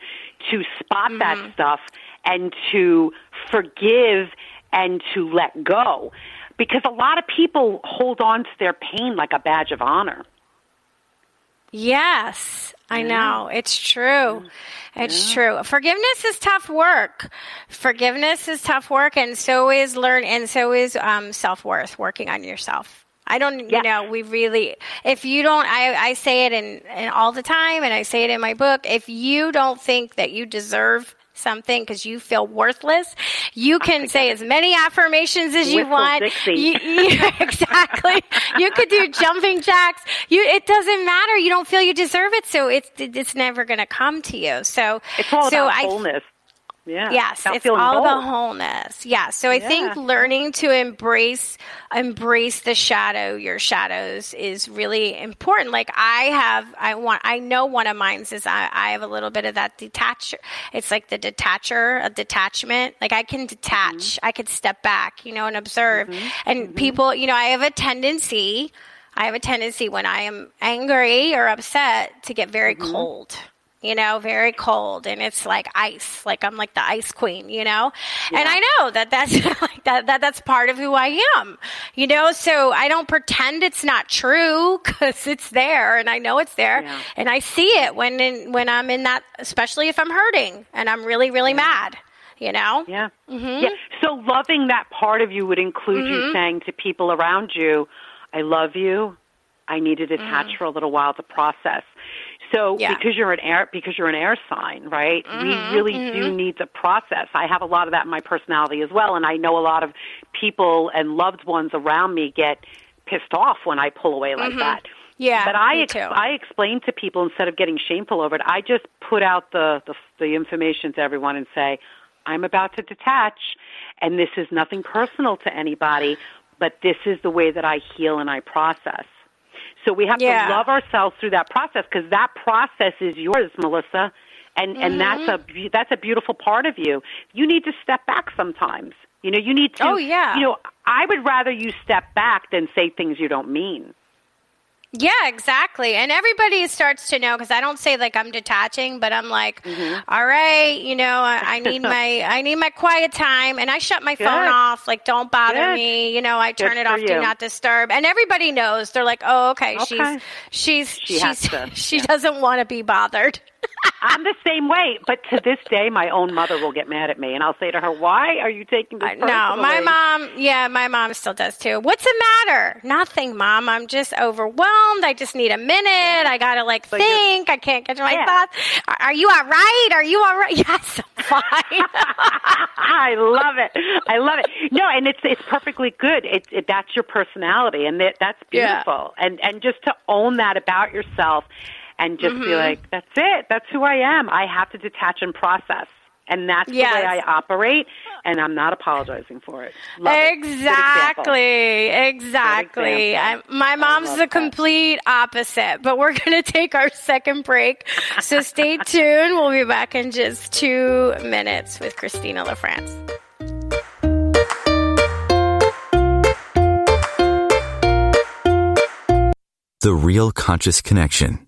to spot mm-hmm. that stuff and to forgive and to let go. Because a lot of people hold on to their pain like a badge of honor. Yes, I know. It's true. It's yeah. true. Forgiveness is tough work. Forgiveness is tough work, and so is learn, and so is um, self worth. Working on yourself. I don't, yeah. you know, we really, if you don't, I, I say it in, in all the time, and I say it in my book. If you don't think that you deserve something because you feel worthless, you can say as many affirmations as you want. You, you, exactly. you could do jumping jacks. You, it doesn't matter. You don't feel you deserve it, so it's it's never going to come to you. So it's all so about I, wholeness. Yeah. Yes, it's all whole. about wholeness. Yeah. So I yeah. think learning to embrace embrace the shadow, your shadows, is really important. Like I have, I want, I know one of mine is I, I have a little bit of that detach. It's like the detacher, a detachment. Like I can detach, mm-hmm. I could step back, you know, and observe. Mm-hmm. And mm-hmm. people, you know, I have a tendency. I have a tendency when I am angry or upset to get very mm-hmm. cold you know, very cold and it's like ice, like I'm like the ice queen, you know? Yeah. And I know that that's like that, that that's part of who I am, you know? So I don't pretend it's not true cause it's there and I know it's there yeah. and I see it when in, when I'm in that, especially if I'm hurting and I'm really, really yeah. mad you know? Yeah. Mm-hmm. Yeah. So loving that part of you would include mm-hmm. you saying to people around you, I love you. I need to detach mm-hmm. for a little while to process. So yeah. because you're an air because you're an air sign, right? Mm-hmm, we really mm-hmm. do need to process. I have a lot of that in my personality as well, and I know a lot of people and loved ones around me get pissed off when I pull away like mm-hmm. that. Yeah, but I ex- I explain to people instead of getting shameful over it, I just put out the, the the information to everyone and say, I'm about to detach, and this is nothing personal to anybody, but this is the way that I heal and I process. So we have yeah. to love ourselves through that process because that process is yours, Melissa, and mm-hmm. and that's a that's a beautiful part of you. You need to step back sometimes. You know, you need to. Oh yeah. You know, I would rather you step back than say things you don't mean. Yeah, exactly. And everybody starts to know because I don't say like I'm detaching, but I'm like, mm-hmm. All right, you know, I, I, need my I need my quiet time, and I shut my Good. phone off. Like, don't bother Good. me. You know, I turn Good it off, you. do not disturb, and everybody knows. They're like, oh, okay, okay. she's she's she she's, she yeah. doesn't want to be bothered. I'm the same way. But to this day, my own mother will get mad at me, and I'll say to her, "Why are you taking this?" Uh, no, my mom. Yeah, my mom still does too. What's the matter? Nothing, mom. I'm just overwhelmed. I just need a minute. I gotta like so think. I can't catch my yeah. thoughts. Are, are, you all right? Are you all right? Yes, I'm fine. I love it. I love it. No, and it's it's perfectly good. It's it, that's your personality, and that, that's beautiful. Yeah. And and just to own that about yourself and just mm-hmm. be like, that's it. That's who I am. I have to detach and process. And that's yes. the way I operate, and I'm not apologizing for it. Love exactly, it. exactly. my mom's the complete opposite, but we're going to take our second break. So stay tuned. We'll be back in just two minutes with Kristina LaFrance. The Real Conscious Connection.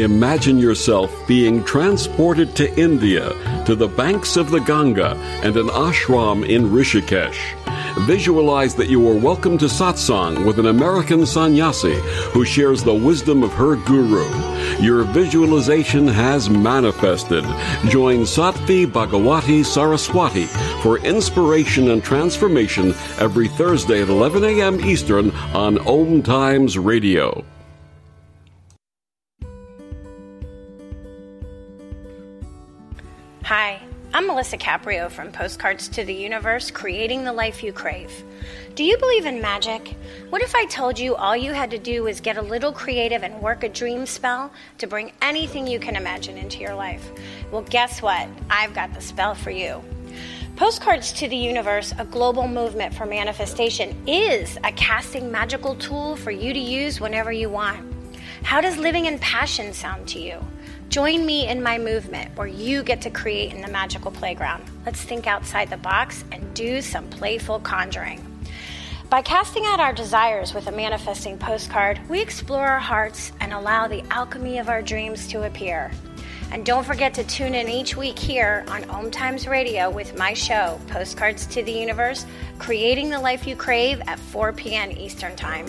Imagine yourself being transported to India, to the banks of the Ganga, and an ashram in Rishikesh. Visualize that you are welcome to satsang with an American sannyasi who shares the wisdom of her guru. Your visualization has manifested. Join Sadhvi Bhagawati Saraswati for inspiration and transformation every Thursday at 11 a.m. Eastern on Om Times Radio. Hi. I'm Melissa Caprio from Postcards to the Universe, creating the life you crave. Do you believe in magic? What if I told you all you had to do was get a little creative and work a dream spell to bring anything you can imagine into your life? Well, guess what? I've got the spell for you. Postcards to the Universe, a global movement for manifestation, is a casting magical tool for you to use whenever you want. How does living in passion sound to you? Join me in my movement where you get to create in the magical playground. Let's think outside the box and do some playful conjuring. By casting out our desires with a manifesting postcard, we explore our hearts and allow the alchemy of our dreams to appear. And don't forget to tune in each week here on Om Times Radio with my show, Postcards to the Universe, creating the life you crave at 4 p.m. Eastern Time.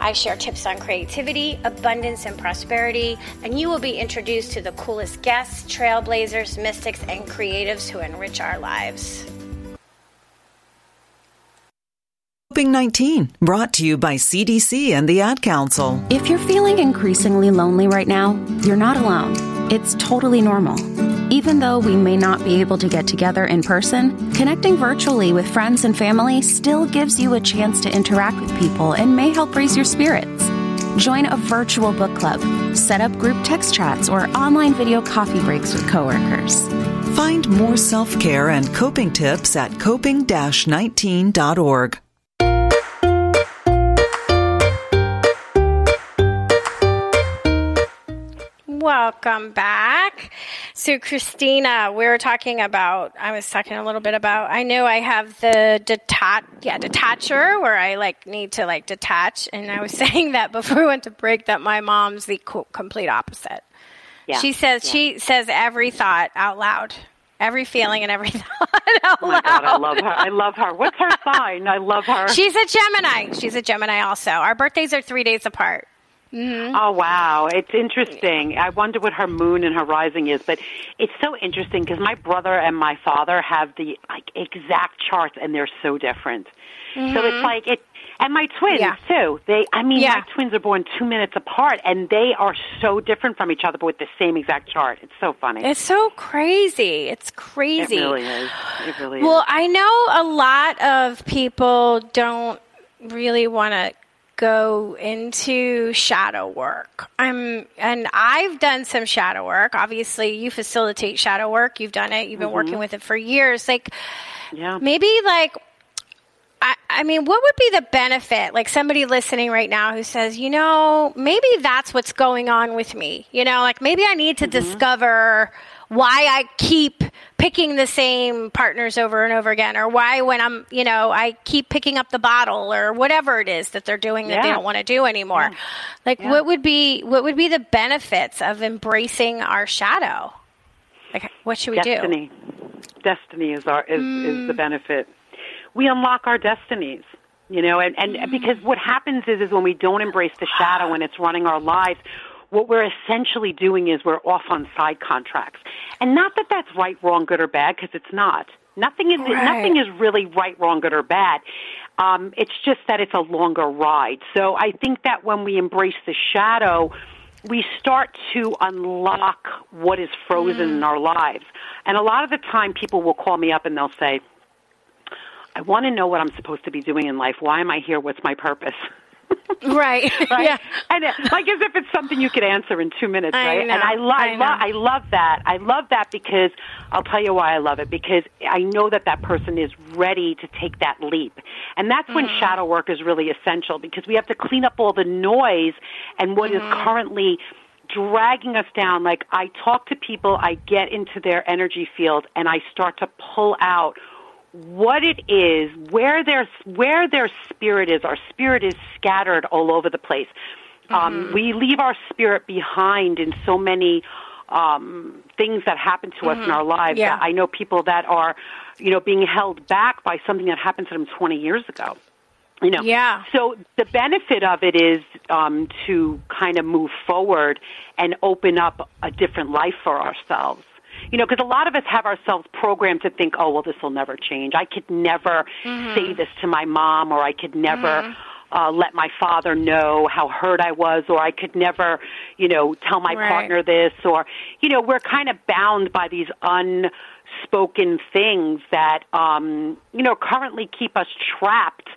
I share tips on creativity, abundance, and prosperity, and you will be introduced to the coolest guests, trailblazers, mystics, and creatives who enrich our lives. Coping 19, brought to you by CDC and the Ad Council. If you're feeling increasingly lonely right now, you're not alone. It's totally normal. Even though we may not be able to get together in person, connecting virtually with friends and family still gives you a chance to interact with people and may help raise your spirits. Join a virtual book club, set up group text chats, or online video coffee breaks with coworkers. Find more self care and coping tips at coping 19.org. Welcome back. So, Kristina, we were talking about, I was talking a little bit about, I know I have the detach, yeah, detacher where I like need to like detach. And I was saying that before we went to break that my mom's the complete opposite. Yeah. She says, yeah. she says every thought out loud. Every feeling and every thought out oh my God, I love her. I love her. What's her sign? I love her. She's a Gemini. She's a Gemini also. Our birthdays are three days apart. Mm-hmm. Oh wow, it's interesting. I wonder what her moon and her rising is, but it's so interesting because my brother and my father have the like exact charts, and they're so different. Mm-hmm. So it's mm-hmm. like it, and my twins yeah. too. They, I mean, yeah. my twins are born two minutes apart, and they are so different from each other, but with the same exact chart. It's so funny. It's so crazy. It's crazy. It really is. It really well, is. I know a lot of people don't really want to go into shadow work. I'm and I've done some shadow work. Obviously, you facilitate shadow work. You've done it. You've been mm-hmm. working with it for years. Like yeah. maybe like I, I mean, what would be the benefit? Like somebody listening right now who says, you know, maybe that's what's going on with me. You know, like maybe I need to mm-hmm. discover why I keep picking the same partners over and over again, or why when I'm, you know, I keep picking up the bottle or whatever it is that they're doing that yeah. they don't want to do anymore. Yeah. Like, yeah. what would be what would be the benefits of embracing our shadow? Like, what should we Destiny. do? Destiny Destiny is our is, mm. is the mm. benefit. We unlock our destinies you know and, and mm. because what happens is is when we don't embrace the shadow and it's running our lives what we're essentially doing is we're off on side contracts. And not that that's right, wrong, good, or bad, because it's not. Nothing is right. nothing is really right, wrong, good, or bad. Um, it's just that it's a longer ride. So I think that when we embrace the shadow, we start to unlock what is frozen mm. in our lives. And a lot of the time, people will call me up and they'll say, "I want to know what I'm supposed to be doing in life. Why am I here? What's my purpose?" right. right. Yeah. And uh, like as if it's something you could answer in two minutes, I right? Know. And I, lo- I, lo- I love that. I love that because I'll tell you why I love it because I know that that person is ready to take that leap, and that's mm-hmm. when shadow work is really essential because we have to clean up all the noise and what mm-hmm. is currently dragging us down. Like I talk to people, I get into their energy field, and I start to pull out what it is, where their where their spirit is. Our spirit is scattered all over the place. Um, mm-hmm. Um, we leave our spirit behind in so many um, things that happen to mm-hmm. us in mm-hmm. our lives. Yeah. I know people that are, you know, being held back by something that happened to them 20 years ago. You know, yeah. So the benefit of it is um, to kind of move forward and open up a different life for ourselves you know, because a lot of us have ourselves programmed to think, oh, well, this will never change. I could never mm-hmm. say this to my mom, or I could never. Mm-hmm. Uh, let my father know how hurt I was, or I could never, you know, tell my right. partner this, or, you know, we're kind of bound by these unspoken things that, um, you know, currently keep us trapped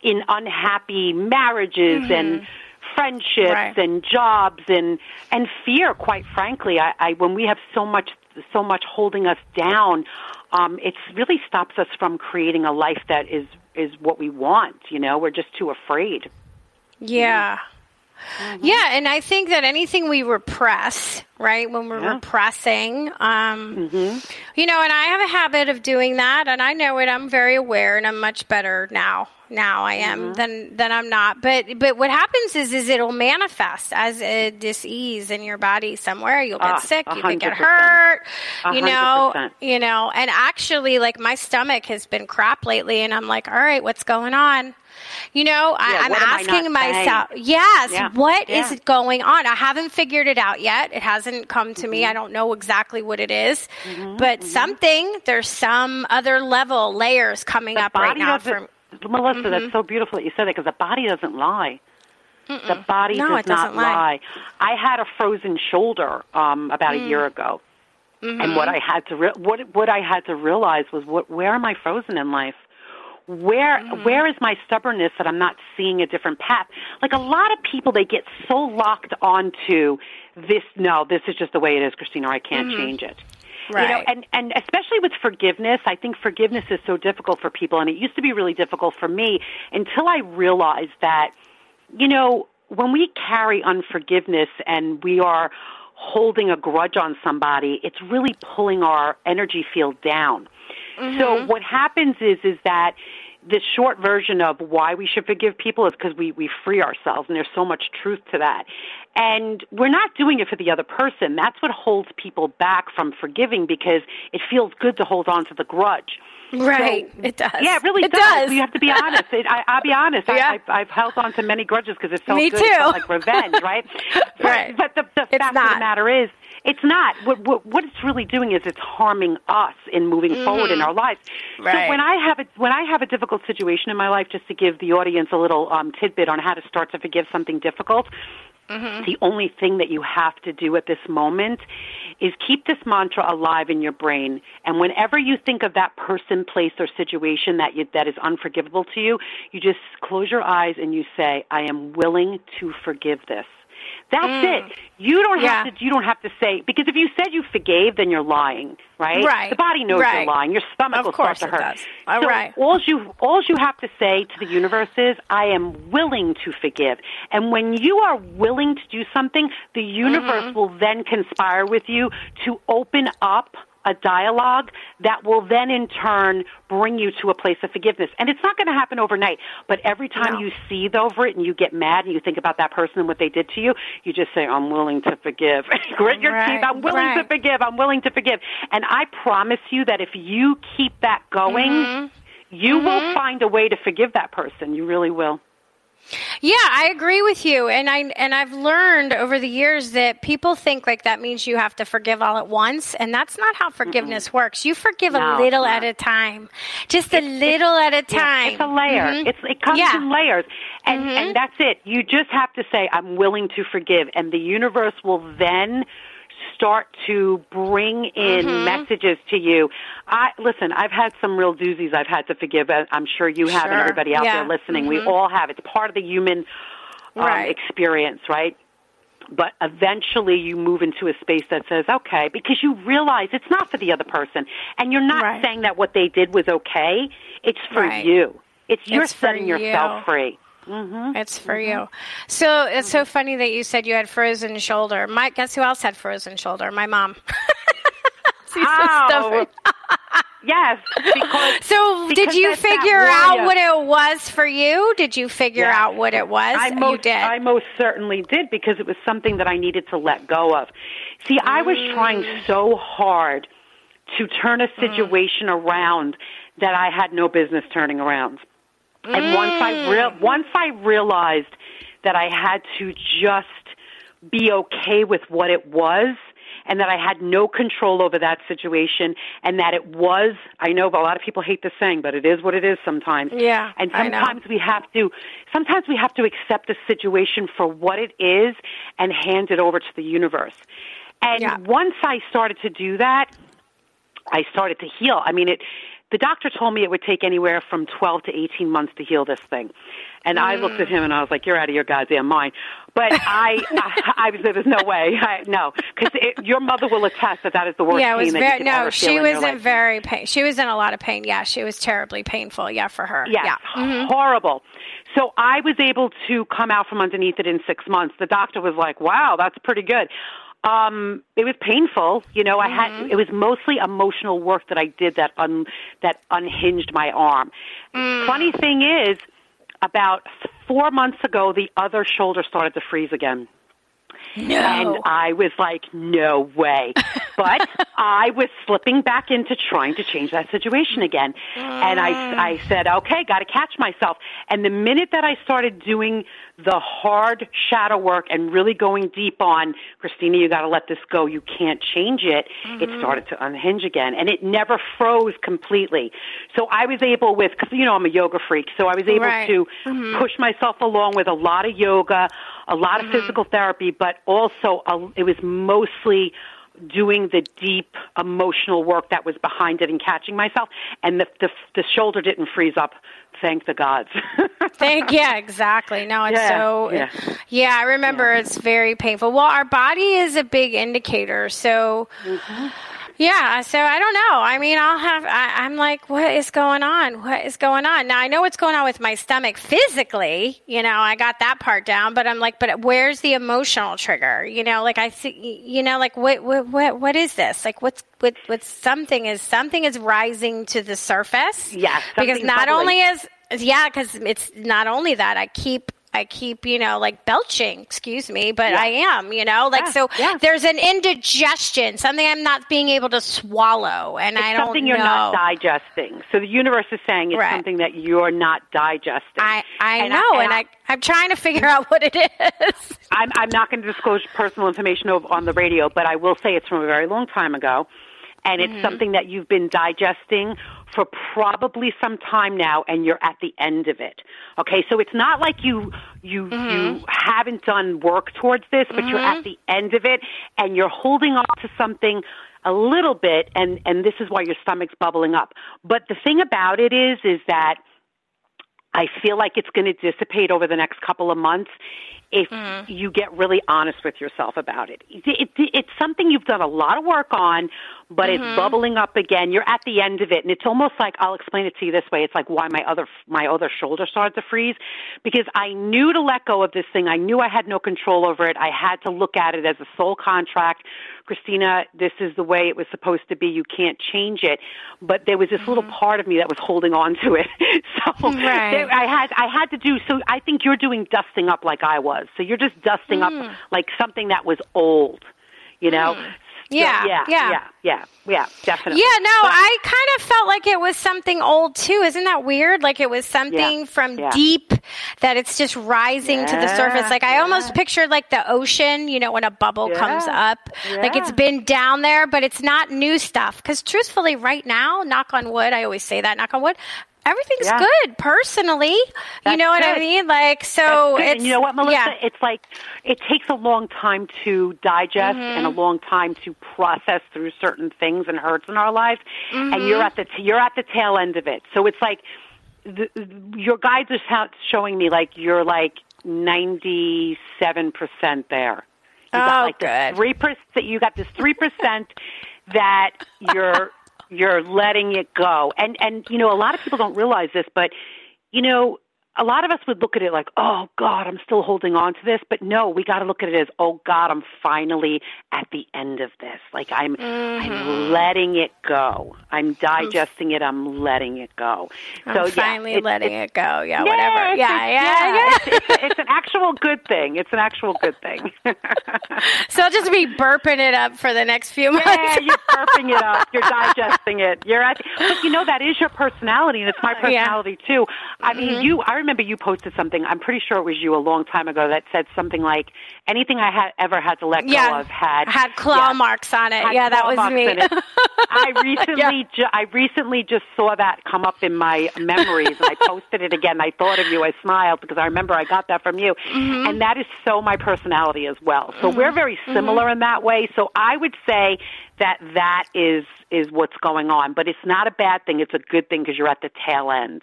in unhappy marriages mm-hmm. and friendships right. and jobs and and fear. Quite frankly, I, I when we have so much so much holding us down, um, it really stops us from creating a life that is is what we want. You know, we're just too afraid. Yeah. Mm-hmm. Yeah, and I think that anything we repress, right, when we're yeah. repressing, um, mm-hmm. you know, and I have a habit of doing that, and I know it. I'm very aware, and I'm much better now now I am mm-hmm. than than I'm not. But but what happens is is it'll manifest as a disease in your body somewhere. You'll get ah, sick. You can get hurt. You know. You know. And actually, like my stomach has been crap lately, and I'm like, all right, what's going on? You know, yeah, I, am asking myself, saying? yes, yeah. what yeah. is going on? I haven't figured it out yet. It hasn't come to mm-hmm. me. I don't know exactly what it is, mm-hmm. but mm-hmm. something, there's some other level, layers coming the up right now. From, Melissa, mm-hmm. that's so beautiful that you said that because the body doesn't lie. Mm-mm. The body no, does not lie. lie. I had a frozen shoulder um, about mm. a year ago, mm-hmm. and what I had to re- what what I had to realize was what where am I frozen in life? Where mm-hmm. where is my stubbornness that I'm not seeing a different path? Like a lot of people, they get so locked onto this. No, this is just the way it is, Kristina. I can't mm-hmm. change it. Right. You know, and and especially with forgiveness, I think forgiveness is so difficult for people, and it used to be really difficult for me until I realized that, you know, when we carry unforgiveness and we are holding a grudge on somebody, it's really pulling our energy field down. Mm-hmm. So what happens is is that the short version of why we should forgive people is because we, we free ourselves, and there's so much truth to that. And we're not doing it for the other person. That's what holds people back from forgiving because it feels good to hold on to the grudge. Right, so, it does. Yeah, it really it does. You have to be honest. It, I, I'll be honest. Yeah. I, I've, I've held on to many grudges because it felt Me good. Too. It felt like revenge, right? right. But, but the, the fact not. of the matter is, it's not. What, what, what it's really doing is it's harming us in moving mm-hmm. forward in our lives. Right. So when I have a when I have a difficult situation in my life, just to give the audience a little um, tidbit on how to start to forgive something difficult, Mm-hmm. The only thing that you have to do at this moment is keep this mantra alive in your brain. And whenever you think of that person, place, or situation that you, that is unforgivable to you, you just close your eyes and you say, "I am willing to forgive this." That's Mm. it. You don't Yeah. have to. You don't have to say because if you said you forgave, then you're lying, right? Right. The body knows Right. you're lying. Your stomach Of will start to it hurt. does. All so right. all you all you have to say to the universe is, "I am willing to forgive." And when you are willing to do something, the universe Mm-hmm. will then conspire with you to open up a dialogue that will then in turn bring you to a place of forgiveness. And it's not going to happen overnight, but every time No. you seethe over it and you get mad and you think about that person and what they did to you, you just say, I'm willing to forgive. Grit your Right, teeth, I'm willing to forgive, I'm willing to forgive. And I promise you that if you keep that going, Mm-hmm. you will find a way to forgive that person. You really will. Yeah, I agree with you, and I and I've learned over the years that people think like that means you have to forgive all at once, and that's not how forgiveness works. You forgive No, a little at a time, just a little at a time. it's a layer. Mhm. It's it comes Yeah. in layers, and Mhm. and that's it. You just have to say, "I'm willing to forgive," and the universe will then start to bring in Mhm. messages to you. I listen. I've had some real doozies. I've had to forgive. I'm sure you have, and everybody out Yeah. there listening. We Mhm. all have. It's part of the human um, Right. experience, right? But eventually you move into a space that says, okay, because you realize it's not for the other person. And you're not Right. saying that what they did was okay. It's for Right. you. It's you're It's for setting yourself you. free. Mm-hmm. It's for you. So it's so funny that you said you had frozen shoulder. My guess who else had frozen shoulder? My mom. She's so stubborn. Yes, because So did you figure out what it was for you? Did you figure Yeah. out what it was? I you most, did. I most certainly did because it was something that I needed to let go of. See, I was trying Mm. so hard to turn a situation around that I had no business turning around. And once I Mm. real once I realized that I had to just be okay with what it was and that I had no control over that situation and that it was I know a lot of people hate this saying but it is what it is sometimes. Yeah, And sometimes we have to sometimes we have to accept the situation for what it is and hand it over to the universe. And Yeah. once I started to do that, I started to heal. I mean, it. The doctor told me it would take anywhere from 12 to 18 months to heal this thing. And I looked at him and I was like, "You're out of your goddamn mind." But I, I, I was there was no way, I, no, because your mother will attest that that is the worst yeah, it was pain that very you can no. She in was in very pain. She was in a lot of pain. Yeah, she was terribly painful. Yeah, for her. Yes, Yeah. Mhm. horrible. So I was able to come out from underneath it in six months. The doctor was like, "Wow, that's pretty good." Um, it was painful, you know. I had it was mostly emotional work that I did that un, that unhinged my arm. Funny thing is, about four months ago, the other shoulder started to freeze again. No. And I was like, no way. But I was slipping back into trying to change that situation again. And I, ah. I said, okay, got to catch myself. And the minute that I started doing the hard shadow work and really going deep on, Kristina, you got to let this go. You can't change it. It mm-hmm. started to unhinge again. And it never froze completely. So I was able with, cause you know, I'm a yoga freak. So I was able Right. to mm-hmm. push myself along with a lot of yoga, a lot of mm-hmm. physical therapy, but also a, it was mostly doing the deep emotional work that was behind it and catching myself. And the the, the shoulder didn't freeze up. Thank the gods. Thank yeah, exactly. No, it's Yeah, so yeah. yeah. I remember it's very painful. Well, our body is a big indicator, so Mm-hmm. Yeah. So I don't know. I mean, I'll have. I, I'm like, what is going on? What is going on? Now I know what's going on with my stomach physically. You know, I got that part down, but I'm like, but where's the emotional trigger? You know, like I see. You know, like what what what, what is this? Like what's what what something is something is rising to the surface. Yes, because not bubbling. only is yeah, because it's not only that I keep I keep you know like belching, excuse me, but Yeah. I am you know like Yeah, so yeah. there's an indigestion, something I'm not being able to swallow, and I it's don't something you're not digesting. So the universe is saying it's Right. something that you're not digesting. I I And know, and and I, I'm trying to figure out what it is. I'm, I'm not going to disclose personal information on the radio, but I will say it's from a very long time ago, and Mm-hmm. it's something that you've been digesting for probably some time now, and you're at the end of it. Okay, so it's not like you you Mm-hmm. you haven't done work towards this, but you're at the end of it, and you're holding on to something a little bit, and and this is why your stomach's bubbling up. But the thing about it is, is that I feel like it's going to dissipate over the next couple of months if Mm-hmm. you get really honest with yourself about it. It, it. It's something you've done a lot of work on, but Mm-hmm. it's bubbling up again. You're at the end of it, and it's almost like I'll explain it to you this way. It's like why my other my other shoulder started to freeze because I knew to let go of this thing. I knew I had no control over it. I had to look at it as a soul contract. Kristina, this is the way it was supposed to be. You can't change it. But there was this little part of me that was holding on to it. so Mm-hmm. Right. there- I had I had to do so I think you're doing dusting up like I was. So you're just dusting Mm. up like something that was old. You know? So, Yeah, yeah, yeah. yeah, yeah, yeah, definitely. Yeah, no, But- I kind of felt like it was something old too. Isn't that weird? Like it was something Yeah, from yeah. deep that it's just rising to the surface. Like I almost pictured like the ocean, you know, when a bubble comes up. Like it's been down there, but it's not new stuff. Because truthfully, right now, knock on wood, I always say that, knock on wood. Everything's Yeah. good personally. you know what I mean? Like so it's and you know what, Melissa? Yeah. It's like it takes a long time to digest Mm-hmm. and a long time to process through certain things and hurts in our lives. Mm-hmm. And you're at the t- you're at the tail end of it. So it's like the, your guides are sho- showing me like you're like ninety seven percent there. You got Oh, like this good. three percent. You got this three percent that you're you're letting it go. And and you know a lot of people don't realize this, but you know a lot of us would look at it like, oh God, I'm still holding on to this. But no, we got to look at it as, oh God, I'm finally at the end of this. Like I'm, Mm-hmm. I'm letting it go. I'm digesting it. I'm letting it go. I'm so yeah, finally letting it's- it go. Yeah, yeah, whatever. it's- Yeah, it's- yeah, yeah. It's, it's, it's an actual good thing. It's an actual good thing. So I'll just be burping it up for the next few months. Yeah, you're burping it up. You're digesting it. You're at, but you know that is your personality, and it's my Yeah. Mm-hmm. personality too. I mean, you. I remember you posted something. I'm pretty sure it was you a long time ago that said something like, "Anything I had ever had to let yeah, go of had had claw yeah, marks on it. yeah, that was me. I recently, ju- I recently just saw that come up in my memories, and I posted it again. I thought of you. I smiled because I remember I got that from you, Mm-hmm. and that is so my personality as well. So we're very similar in that way. So I would say that that is is what's going on, but it's not a bad thing. It's a good thing because you're at the tail end.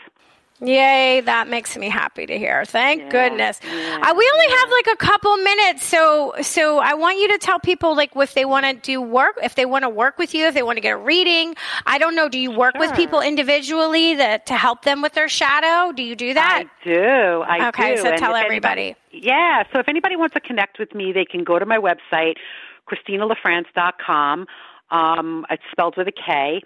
Yay, that makes me happy to hear. Thank Yeah, goodness. yeah, uh, we only have like a couple minutes, so so I want you to tell people like if they want to do work, if they want to work with you, if they want to get a reading. I don't know. Do you work with people individually that to help them with their shadow? Do you do that? I do. I Okay, do. so And tell everybody. yeah, so if anybody wants to connect with me, they can go to my website, KristinaLaFrance.com. Um, it's spelled with a K.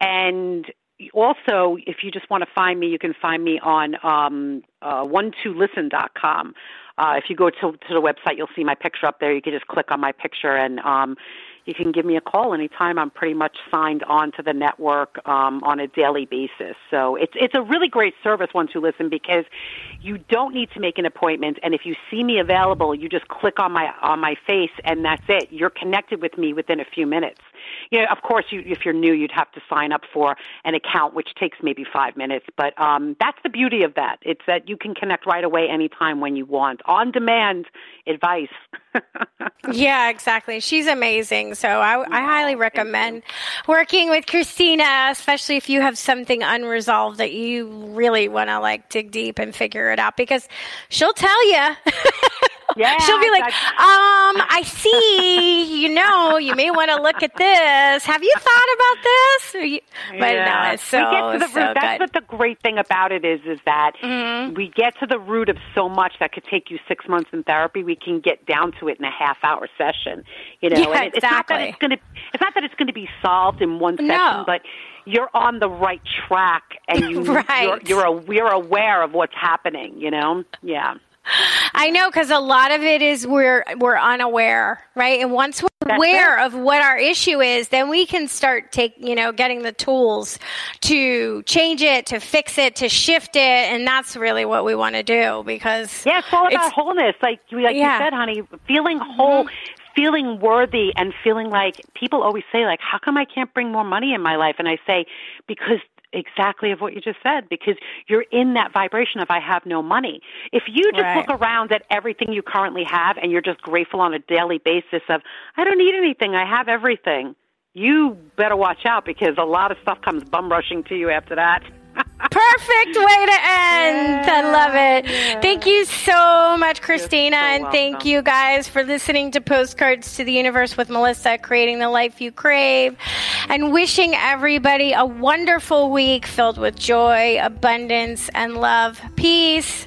And also, if you just want to find me, you can find me on um, uh, one2listen.com. Uh, if you go to, to the website, you'll see my picture up there. You can just click on my picture and um, you can give me a call anytime. I'm pretty much signed on to the network um, on a daily basis. So it's it's a really great service, One Two Listen, because you don't need to make an appointment, and if you see me available, you just click on my on my face, and that's it. You're connected with me within a few minutes. You know, of course, you, if you're new, you'd have to sign up for an account, which takes maybe five minutes. But um, that's the beauty of that. It's that you can connect right away, anytime when you want, on demand advice. Yeah, exactly. She's amazing. So I, I highly recommend working with Kristina, especially if you have something unresolved that you really want to like dig deep and figure it out because she'll tell you. Yeah, She'll be like, um, I see, you know, you may want to look at this. Have you thought about this? You- But no, it's so, we get to the so root. That's good. what the great thing about it is, is that Mm-hmm. we get to the root of so much that could take you six months in therapy. We can get down to it in a half hour session. You know, Yeah, and it, it's not that exactly. it's going to. It's not that it's going to be solved in one session, No. but you're on the right track, and you Right. you're you're, a, you're aware of what's happening. You know, yeah. I know because a lot of it is we're we're unaware, right? And once we're That's aware of what our issue is, then we can start take you know getting the tools to change it, to fix it, to shift it, and that's really what we want to do because Yeah, it's all about It's- wholeness. Like like Yeah. Mm-hmm. you said, honey, feeling whole, feeling worthy, and feeling like people always say, like, how come I can't bring more money in my life? And I say, because exactly of what you just said, because you're in that vibration of I have no money. If you just Right. look around at everything you currently have and you're just grateful on a daily basis of I don't need anything, I have everything. You better watch out because a lot of stuff comes bum rushing to you after that. Perfect way to end. I love it. Thank you so much, Kristina, so and thank you guys for listening to Postcards to the Universe with Melissa, creating the life you crave, and wishing everybody a wonderful week filled with joy, abundance, and love. Peace.